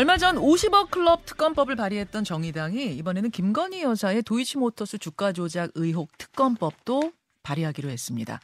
얼마 전 50억 클럽 특검법을 발의했던 정의당이 이번에는 김건희 여사의 도이치모터스 주가 조작 의혹 특검법도 발의하기로 했습니다.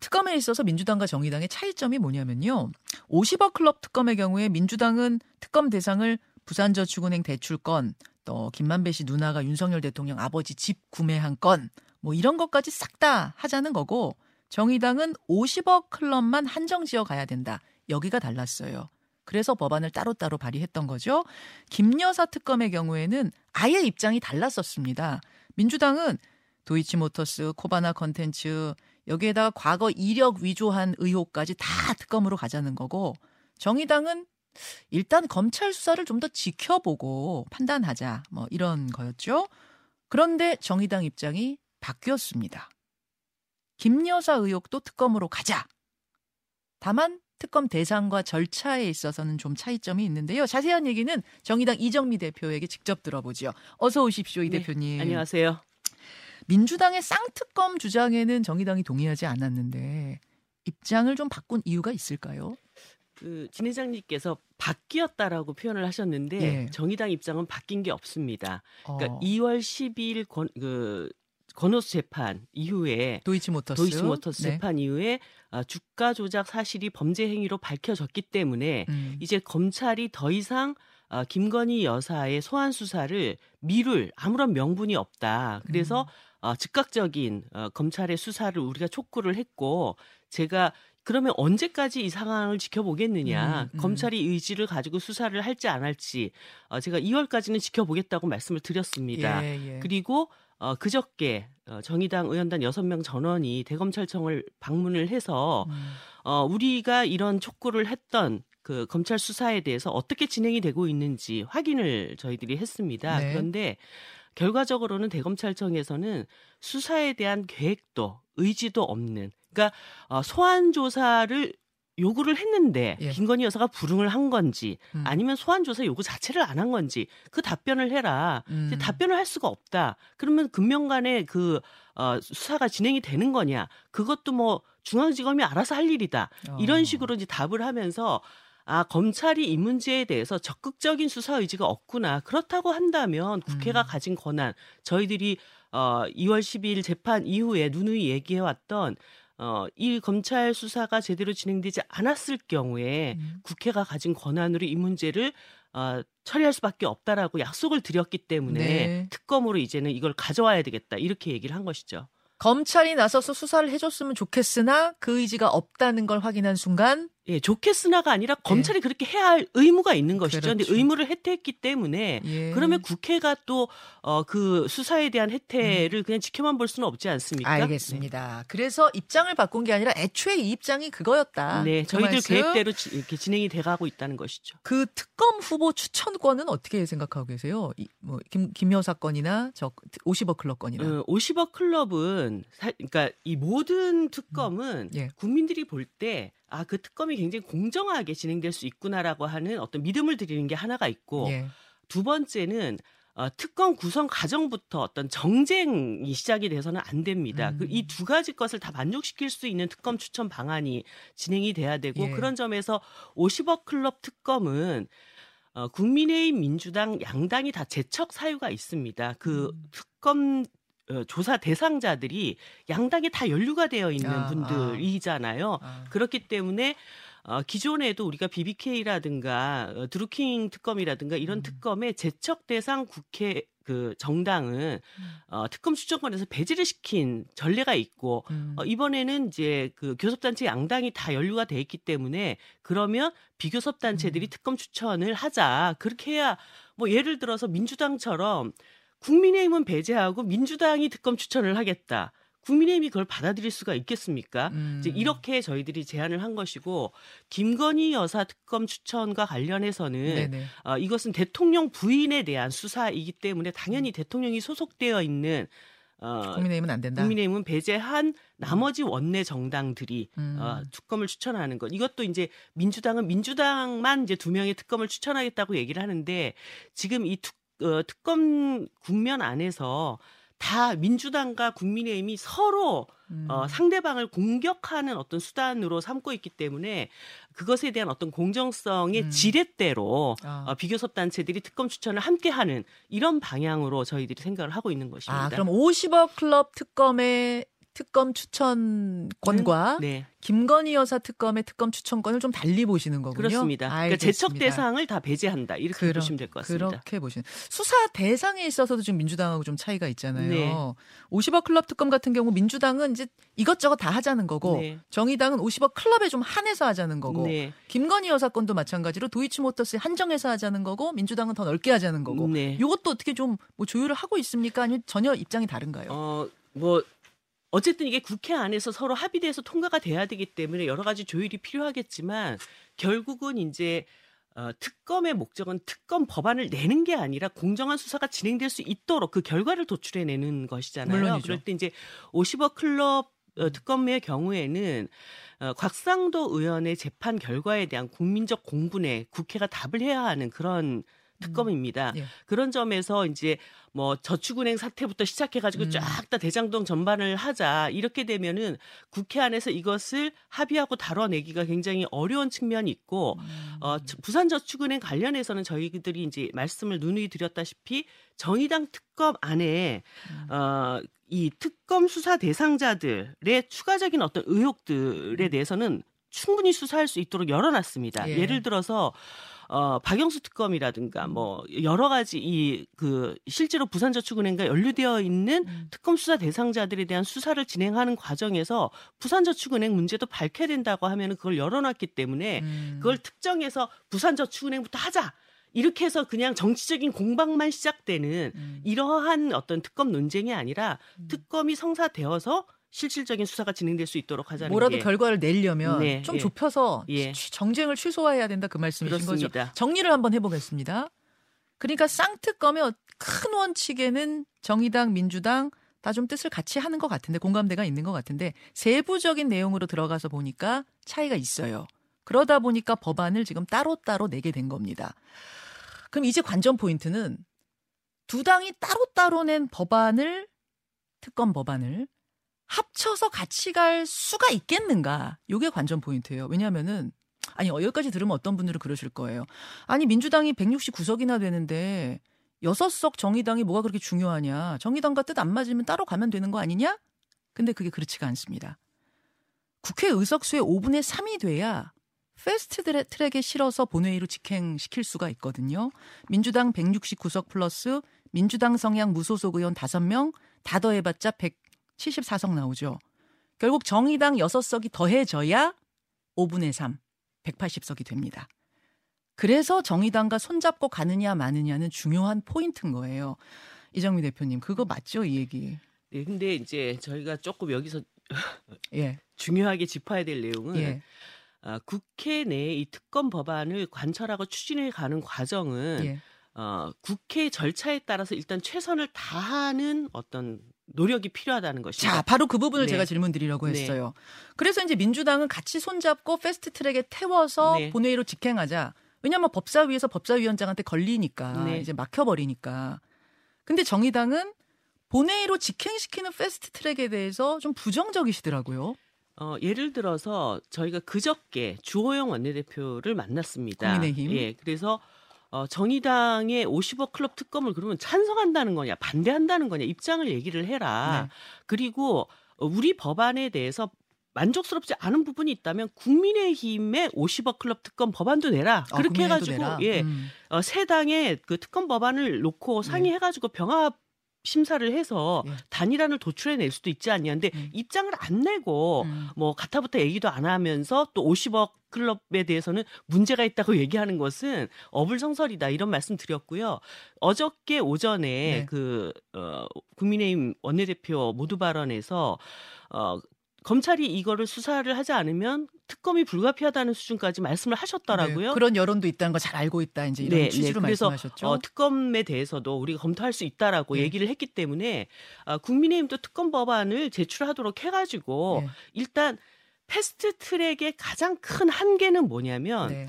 특검에 있어서 민주당과 정의당의 차이점이 뭐냐면요. 50억 클럽 특검의 경우에 민주당은 특검 대상을 부산저축은행 대출 건, 또 김만배 씨 누나가 윤석열 대통령 아버지 집 구매한 건, 뭐 이런 것까지 싹 다 하자는 거고, 정의당은 50억 클럽만 한정 지어 가야 된다. 여기가 달랐어요. 그래서 법안을 따로따로 발의했던 거죠. 김여사 특검의 경우에는 아예 입장이 달랐었습니다. 민주당은 도이치모터스, 코바나 컨텐츠 여기에다가 과거 이력 위조한 의혹까지 다 특검으로 가자는 거고 정의당은 일단 검찰 수사를 좀 더 지켜보고 판단하자 뭐 이런 거였죠. 그런데 정의당 입장이 바뀌었습니다. 김여사 의혹도 특검으로 가자. 다만 특검 대상과 절차에 있어서는 좀 차이점이 있는데요. 자세한 얘기는 정의당 이정미 대표에게 직접 들어보죠. 어서 오십시오, 이 네, 대표님. 안녕하세요. 민주당의 쌍특검 주장에는 정의당이 동의하지 않았는데 입장을 좀 바꾼 이유가 있을까요? 그진 회장님께서 바뀌었다라고 표현을 하셨는데 예. 정의당 입장은 바뀐 게 없습니다. 그러니까 어, 2월 12일 권, 그 권오수 재판 이후에 도이치모터스, 도이치모터스 네. 재판 이후에 아, 주가 조작 사실이 범죄 행위로 밝혀졌기 때문에 음. 이제 검찰이 더 이상 아, 김건희 여사의 소환 수사를 미룰 아무런 명분이 없다. 그래서 음. 어, 즉각적인 어, 검찰의 수사를 우리가 촉구를 했고 제가 그러면 언제까지 이 상황을 지켜보겠느냐 음, 음. 검찰이 의지를 가지고 수사를 할지 안 할지 어, 제가 2월까지는 지켜보겠다고 말씀을 드렸습니다. 예, 예. 그리고 어, 그저께 어, 정의당 의원단 6명 전원이 대검찰청을 방문을 해서 음. 어, 우리가 이런 촉구를 했던 그 검찰 수사에 대해서 어떻게 진행이 되고 있는지 확인을 저희들이 했습니다. 네. 그런데 결과적으로는 대검찰청에서는 수사에 대한 계획도 의지도 없는 그러니까 어, 소환 조사를 요구를 했는데 예. 김건희 여사가 불응을 한 건지 음. 아니면 소환 조사 요구 자체를 안 한 건지 그 답변을 해라. 음. 답변을 할 수가 없다. 그러면 금명간에 그 어, 수사가 진행이 되는 거냐? 그것도 뭐 중앙지검이 알아서 할 일이다. 어. 이런 식으로 이제 답을 하면서 아 검찰이 이 문제에 대해서 적극적인 수사 의지가 없구나. 그렇다고 한다면 국회가 음. 가진 권한 저희들이 어 2월 12일 재판 이후에 누누이 얘기해 왔던 어, 이 검찰 수사가 제대로 진행되지 않았을 경우에 음. 국회가 가진 권한으로 이 문제를 어, 처리할 수밖에 없다라고 약속을 드렸기 때문에 네. 특검으로 이제는 이걸 가져와야 되겠다 이렇게 얘기를 한 것이죠. 검찰이 나서서 수사를 해줬으면 좋겠으나 그 의지가 없다는 걸 확인한 순간 예, 좋겠으나가 아니라 검찰이 그렇게 해야 할 의무가 있는 것이죠. 근데 네. 그렇죠. 의무를 혜택했기 때문에 예. 그러면 국회가 또 어, 그 수사에 대한 혜택을 그냥 지켜만 볼 수는 없지 않습니까? 음. 알겠습니다. 그래서 입장을 바꾼 게 아니라 애초에 이 입장이 그거였다. 네, 그 저희들 말씀. 계획대로 지- 이렇게 진행이 돼가고 있다는 것이죠. 그 특검 후보 추천권은 어떻게 생각하고 계세요? 이, 뭐 김, 김여 사 건이나 저 50억 클럽 건이나. 어, 50억 클럽은 사, 그러니까 이 모든 특검은 예. 국민들이 볼때 아, 그 특검이 굉장히 공정하게 진행될 수 있구나라고 하는 어떤 믿음을 드리는 게 하나가 있고 예. 두 번째는 어, 특검 구성 과정부터 어떤 정쟁이 시작이 돼서는 안 됩니다. 음. 그 이 두 가지 것을 다 만족시킬 수 있는 특검 추천 방안이 진행이 돼야 되고 예. 그런 점에서 50억 클럽 특검은 어, 국민의힘 민주당 양당이 다 제척 사유가 있습니다. 그 음. 특검 어, 조사 대상자들이 양당에 다 연루가 되어 있는 아, 분들이잖아요. 아. 그렇기 때문에 어, 기존에도 우리가 BBK라든가 어, 드루킹 특검이라든가 이런 음. 특검의 제척 대상 국회 그 정당은 음. 어, 특검 추천권에서 배제를 시킨 전례가 있고 음. 어, 이번에는 이제 그 교섭단체 양당이 다 연루가 돼 있기 때문에 그러면 비교섭 단체들이 음. 특검 추천을 하자 그렇게 해야 뭐 예를 들어서 민주당처럼 국민의힘은 배제하고 민주당이 특검 추천을 하겠다. 국민의힘이 그걸 받아들일 수가 있겠습니까? 음. 이제 이렇게 저희들이 제안을 한 것이고 김건희 여사 특검 추천과 관련해서는 네네. 어, 이것은 대통령 부인에 대한 수사이기 때문에 당연히 대통령이 소속되어 있는 어, 국민의힘은 안 된다. 국민의힘은 배제한 나머지 원내 정당들이 음. 어, 특검을 추천하는 것. 이것도 이제 민주당은 민주당만 이제 두 명의 특검을 추천하겠다고 얘기를 하는데 지금 이 특, 어, 특검 국면 안에서 다 민주당과 국민의힘이 서로 음. 어, 상대방을 공격하는 어떤 수단으로 삼고 있기 때문에 그것에 대한 어떤 공정성의 음. 지렛대로 아. 어, 비교섭 단체들이 특검 추천을 함께하는 이런 방향으로 저희들이 생각을 하고 있는 것입니다. 아, 그럼 50억 클럽 특검의 특검 추천권과 네, 김건희 여사 특검의 특검 추천권을 좀 달리 보시는 거군요. 그렇습니다. 그러니까. 제척 대상을 다 배제한다 이렇게 그러- 보시면 될 것 같습니다. 그렇게 보시는 수사 대상에 있어서도 지금 민주당하고 좀 차이가 있잖아요. 네. 50억 클럽 특검 같은 경우 민주당은 이제 이것저것 다 하자는 거고 네. 정의당은 50억 클럽에 좀 한해서 하자는 거고 네, 김건희 여사 건도 마찬가지로 도이치모터스에 한정해서 하자는 거고 민주당은 더 넓게 하자는 거고 네. 이것도 어떻게 좀 뭐 조율을 하고 있습니까? 아니면 전혀 입장이 다른가요? 어, 뭐 어쨌든 이게 국회 안에서 서로 합의돼서 통과가 돼야 되기 때문에 여러 가지 조율이 필요하겠지만 결국은 이제 어, 특검의 목적은 특검 법안을 내는 게 아니라 공정한 수사가 진행될 수 있도록 그 결과를 도출해내는 것이잖아요. 물론이죠. 그럴 때 이제 50억 클럽 어, 특검의 경우에는 어, 곽상도 의원의 재판 결과에 대한 국민적 공분에 국회가 답을 해야 하는 그런 특검입니다. 예. 그런 점에서 이제 뭐 저축은행 사태부터 시작해가지고 음. 쫙다 대장동 전반을 하자 이렇게 되면은 국회 안에서 이것을 합의하고 다뤄내기가 굉장히 어려운 측면이 있고 음. 어, 저- 부산저축은행 관련해서는 저희들이 이제 말씀을 누누이 드렸다시피 정의당 특검 안에 음. 어, 이 특검 수사 대상자들의 추가적인 어떤 의혹들에 대해서는 충분히 수사할 수 있도록 열어놨습니다. 음. 예. 예를 들어서 어, 박영수 특검이라든가 뭐 여러 가지 이 그 실제로 부산저축은행과 연루되어 있는 음. 특검 수사 대상자들에 대한 수사를 진행하는 과정에서 부산저축은행 문제도 밝혀야 된다고 하면은 그걸 열어놨기 때문에 음. 그걸 특정해서 부산저축은행부터 하자 이렇게 해서 그냥 정치적인 공방만 시작되는 음. 이러한 어떤 특검 논쟁이 아니라 음. 특검이 성사되어서 실질적인 수사가 진행될 수 있도록 하자는 뭐라도 게 결과를 내려면 네, 좀 예. 좁혀서 예. 취- 정쟁을 취소해야 된다 그 말씀이신 거죠. 그렇습니다. 정리를 한번 해보겠습니다. 그러니까 쌍특검의 어- 큰 원칙에는 정의당, 민주당 다 좀 뜻을 같이 하는 것 같은데 공감대가 있는 것 같은데 세부적인 내용으로 들어가서 보니까 차이가 있어요. 그러다 보니까 법안을 지금 따로따로 내게 된 겁니다. 그럼 이제 관전 포인트는 두 당이 따로따로 낸 법안을 특검 법안을 합쳐서 같이 갈 수가 있겠는가? 요게 관전 포인트예요. 왜냐하면은 아니 어, 여기까지 들으면 어떤 분들은 그러실 거예요. 아니 민주당이 169석이나 되는데 6석 정의당이 뭐가 그렇게 중요하냐? 정의당과 뜻 안 맞으면 따로 가면 되는 거 아니냐? 근데 그게 그렇지가 않습니다. 국회 의석수의 5분의 3이 돼야 패스트 트랙- 트랙에 실어서 본회의로 직행시킬 수가 있거든요. 민주당 169석 플러스 민주당 성향 무소속 의원 5명 다 더해봤자 174석 나오죠. 결국 정의당 6석이 더해져야 5분의 3, 180석이 됩니다. 그래서 정의당과 손잡고 가느냐 마느냐는 중요한 포인트인 거예요. 이정미 대표님, 그거 맞죠, 이 얘기? 네, 근데 이제 저희가 조금 여기서 예, 중요하게 짚어야 될 내용은 예, 아, 국회 내 이 특검 법안을 관철하고 추진해 가는 과정은 예. 어, 국회 절차에 따라서 일단 최선을 다하는 어떤 노력이 필요하다는 것입니다. 자, 바로 그 부분을 네. 제가 질문 드리려고 네. 했어요. 그래서 이제 민주당은 같이 손잡고 패스트 트랙에 태워서 네. 본회의로 직행하자. 왜냐하면 법사위에서 법사위원장한테 걸리니까 네. 이제 막혀버리니까. 근데 정의당은 본회의로 직행시키는 패스트 트랙에 대해서 좀 부정적이시더라고요. 어, 예를 들어서 저희가 그저께 주호영 원내대표를 만났습니다. 국민의힘. 예, 그래서 어, 정의당의 50억 클럽 특검을 그러면 찬성한다는 거냐, 반대한다는 거냐 입장을 얘기를 해라. 네. 그리고 어, 우리 법안에 대해서 만족스럽지 않은 부분이 있다면 국민의힘의 50억 클럽 특검 법안도 내라. 어, 그렇게 해가지고 내라. 예, 음. 어, 세 당의 그 특검 법안을 놓고 네. 상의해가지고 병합 심사를 해서 예. 단일안을 도출해낼 수도 있지 않냐는데 음. 입장을 안 내고 음. 뭐 가타부터 얘기도 안 하면서 또 50억 클럽에 대해서는 문제가 있다고 얘기하는 것은 어불성설이다 이런 말씀 드렸고요. 어저께 오전에 네. 그 어, 국민의힘 원내대표 모두 발언에서 어, 검찰이 이거를 수사를 하지 않으면 특검이 불가피하다는 수준까지 말씀을 하셨더라고요. 네, 그런 여론도 있다는 걸잘 알고 있다 이제 이런 네, 취지로 네. 그래서 말씀하셨죠. 어, 특검에 대해서도 우리가 검토할 수 있다라고 네. 얘기를 했기 때문에 아, 국민의힘도 특검 법안을 제출하도록 해가지고 네. 일단 패스트 트랙의 가장 큰 한계는 뭐냐면 네.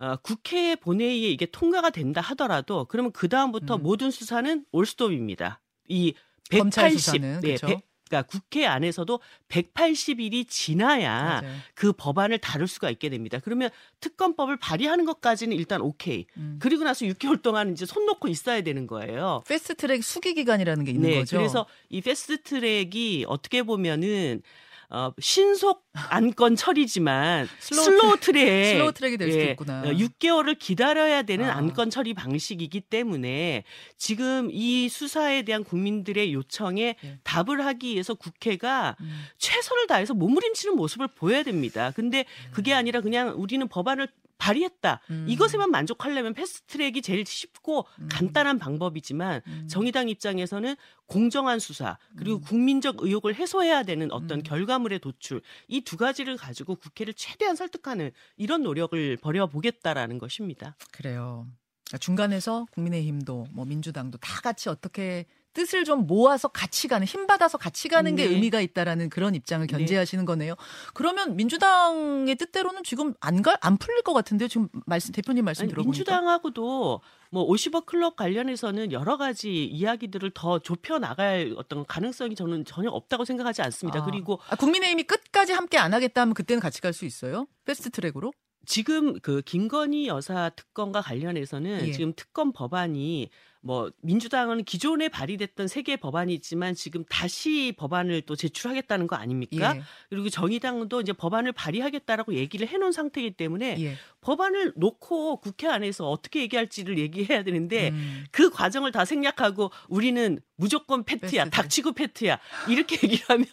어, 국회 본회의에 이게 통과가 된다 하더라도 그러면 그 다음부터 음. 모든 수사는 올스톱입니다. 이 검찰 180, 수사는, 네? 100, 그러니까 국회 안에서도 180일이 지나야 맞아요. 그 법안을 다룰 수가 있게 됩니다. 그러면 특검법을 발의하는 것까지는 일단 오케이. 음. 그리고 나서 6개월 동안 이제 손 놓고 있어야 되는 거예요. 패스트트랙 숙의 기간이라는 게 있는 네, 거죠. 그래서 이 패스트 트랙이 어떻게 보면은 어, 신속 안건 처리지만 slow slow, track, slow track이 될 수도 예, 있구나. 어, 6개월을 기다려야 되는 아. 안건 처리 방식이기 때문에 지금 이 수사에 대한 국민들의 요청에 예. 답을 하기 위해서 국회가 음. 최선을 다해서 몸부림치는 모습을 보여야 됩니다. 근데 그게 아니라 그냥 우리는 법안을 발의했다. 음. 이것에만 만족하려면 패스트트랙이 제일 쉽고 음. 간단한 방법이지만 음. 정의당 입장에서는 공정한 수사 그리고 음. 국민적 의혹을 해소해야 되는 어떤 음. 결과물의 도출 이 두 가지를 가지고 국회를 최대한 설득하는 이런 노력을 벌여 보겠다라는 것입니다. 그래요. 그러니까 중간에서 국민의힘도 뭐 민주당도 다 같이 어떻게 뜻을 좀 모아서 같이 가는 힘 받아서 같이 가는 게 네. 의미가 있다라는 그런 입장을 네. 견지하시는 거네요. 그러면 민주당의 뜻대로는 지금 안갈안 풀릴 것 같은데요. 지금 말씀 대표님 말씀 아니, 들어보니까 민주당하고도 뭐 50억 클럽 관련해서는 여러 가지 이야기들을 더 좁혀 나갈 어떤 가능성이 저는 전혀 없다고 생각하지 않습니다. 아. 그리고 아, 국민의힘이 끝까지 함께 안 하겠다 하면 그때는 같이 갈 수 있어요? 패스트 트랙으로? 지금 그 김건희 여사 특검과 관련해서는 예. 지금 특검 법안이 뭐 민주당은 기존에 발의됐던 세 개 법안이 있지만 지금 다시 법안을 또 제출하겠다는 거 아닙니까? 예. 그리고 정의당도 이제 법안을 발의하겠다라고 얘기를 해놓은 상태이기 때문에 예. 법안을 놓고 국회 안에서 어떻게 얘기할지를 얘기해야 되는데 음. 그 과정을 다 생략하고 우리는 무조건 패트야. 닥치고 패트야 이렇게 얘기를 하면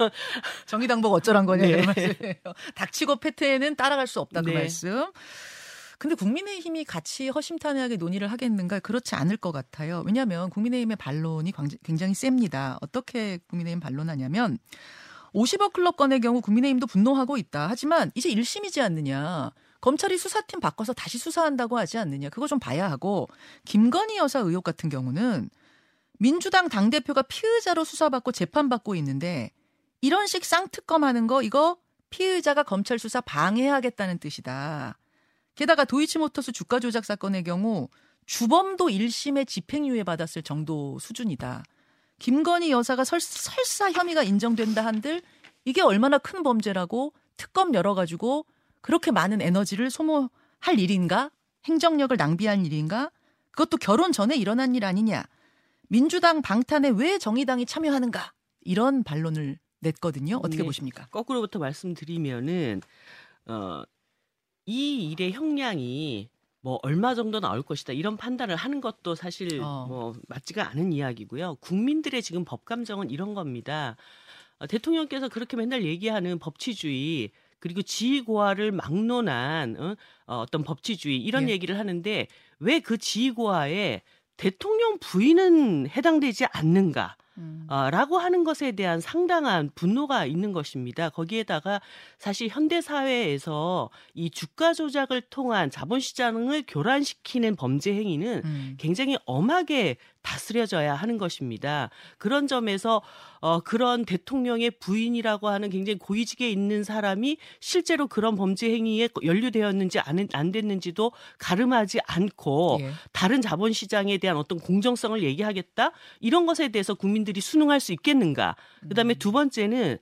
정의당 보고 어쩌란 거냐 네. 이런 말씀이에요. 닥치고 패트에는 따라갈 수 없다 그 네. 말씀. 근데 국민의힘이 같이 허심탄회하게 논의를 하겠는가 그렇지 않을 것 같아요. 왜냐하면 국민의힘의 반론이 광- 굉장히 셉니다. 어떻게 국민의힘 반론하냐면 50억 클럽 건의 경우 국민의힘도 분노하고 있다. 하지만 이제 1심이지 않느냐. 검찰이 수사팀 바꿔서 다시 수사한다고 하지 않느냐. 그거 좀 봐야 하고 김건희 여사 의혹 같은 경우는 민주당 당대표가 피의자로 수사받고 재판받고 있는데 이런 식 쌍특검 하는 거 이거 피의자가 검찰 수사 방해하겠다는 뜻이다. 게다가 도이치모터스 주가 조작 사건의 경우 주범도 1심에 집행유예 받았을 정도 수준이다. 김건희 여사가 설, 설사 혐의가 인정된다 한들 이게 얼마나 큰 범죄라고 특검 열어가지고 그렇게 많은 에너지를 소모할 일인가? 행정력을 낭비할 일인가? 그것도 결혼 전에 일어난 일 아니냐? 민주당 방탄에 왜 정의당이 참여하는가? 이런 반론을 냈거든요. 어떻게 네. 보십니까? 거꾸로부터 말씀드리면은 어, 이 일의 형량이 뭐 얼마 정도 나올 것이다 이런 판단을 하는 것도 사실 어. 뭐 맞지가 않은 이야기고요. 국민들의 지금 법 감정은 이런 겁니다. 어, 대통령께서 그렇게 맨날 얘기하는 법치주의 그리고 지위고하를 막론한 어, 어, 어떤 법치주의 이런 예. 얘기를 하는데 왜 그 지위고하에 대통령 부인은 해당되지 않는가? 음. 아, 라고 하는 것에 대한 상당한 분노가 있는 것입니다. 거기에다가 사실 현대 사회에서 이 주가 조작을 통한 자본시장을 교란시키는 범죄 행위는 음. 굉장히 엄하게 다스려져야 하는 것입니다. 그런 점에서 어, 그런 대통령의 부인이라고 하는 굉장히 고위직에 있는 사람이 실제로 그런 범죄 행위에 연루되었는지 안, 안 됐는지도 가름하지 않고 예. 다른 자본시장에 대한 어떤 공정성을 얘기하겠다 이런 것에 대해서 국민들이 순응할 수 있겠는가 그다음에 음. 두 번째는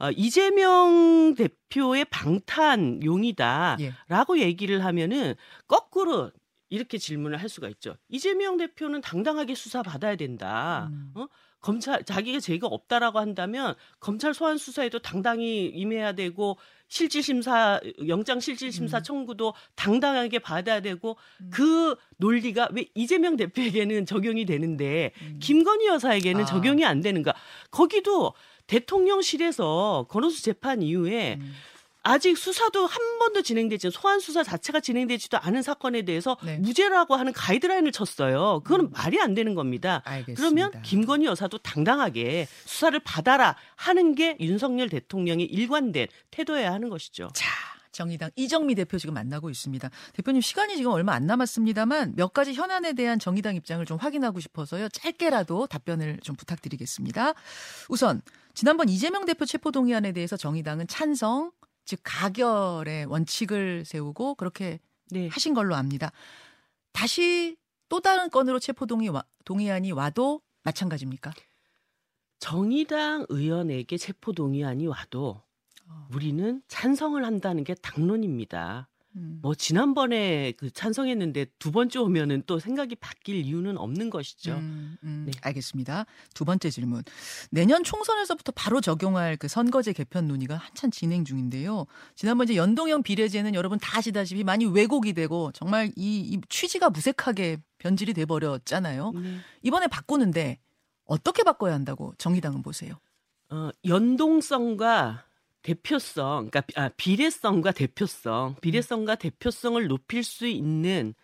어, 이재명 대표의 방탄 용이다라고 예. 얘기를 하면은 거꾸로 이렇게 질문을 할 수가 있죠. 이재명 대표는 당당하게 수사 받아야 된다. 음. 어? 검찰 자기가 죄가 없다라고 한다면 검찰 소환 수사에도 당당히 임해야 되고 실질 심사 영장 실질 심사 음. 청구도 당당하게 받아야 되고 음. 그 논리가 왜 이재명 대표에게는 적용이 되는데 음. 김건희 여사에게는 아. 적용이 안 되는가? 거기도 대통령실에서 건호수 재판 이후에 음. 아직 수사도 한 번도 진행되지 소환 수사 자체가 진행되지도 않은 사건에 대해서 네. 무죄라고 하는 가이드라인을 쳤어요. 그거는 음. 말이 안 되는 겁니다. 알겠습니다. 그러면 김건희 여사도 당당하게 수사를 받아라 하는 게 윤석열 대통령의 일관된 태도여야 하는 것이죠. 자, 정의당 이정미 대표 지금 만나고 있습니다. 대표님 시간이 지금 얼마 안 남았습니다만 몇 가지 현안에 대한 정의당 입장을 좀 확인하고 싶어서요. 짧게라도 답변을 좀 부탁드리겠습니다. 우선 지난번 이재명 대표 체포동의안에 대해서 정의당은 찬성, 즉 가결의 원칙을 세우고 그렇게 네. 하신 걸로 압니다. 다시 또 다른 건으로 체포 동의 동의안이 와도 마찬가지입니까? 정의당 의원에게 체포 동의안이 와도 어. 우리는 찬성을 한다는 게 당론입니다. 음. 뭐 지난번에 그 찬성했는데 두 번째 오면은 또 생각이 바뀔 이유는 없는 것이죠. 음, 음, 네. 알겠습니다. 두 번째 질문. 내년 총선에서부터 바로 적용할 그 선거제 개편 논의가 한참 진행 중인데요. 지난번 이제 연동형 비례제는 여러분 다 아시다시피 많이 왜곡이 되고 정말 이, 이 취지가 무색하게 변질이 돼 버렸잖아요. 네. 이번에 바꾸는데 어떻게 바꿔야 한다고 정의당은 보세요? 어, 연동성과 대표성, 그러니까 비- 아, 비례성과 대표성, 비례성과 대표성을 높일 수 있는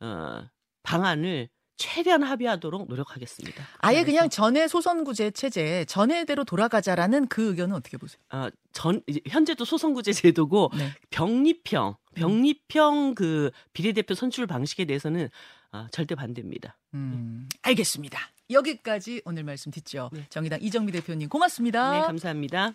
어, 방안을 최대한 합의하도록 노력하겠습니다. 아예 그냥 전에 소선구제 체제 전에대로 돌아가자라는 그 의견은 어떻게 보세요? 어, 전 현재도 소선구제 제도고 네. 병립형, 병립형 그 비례대표 선출 방식에 대해서는 아, 절대 반대입니다. 음, 알겠습니다. 여기까지 오늘 말씀 듣죠. 네. 정의당 이정미 대표님 고맙습니다. 네, 감사합니다.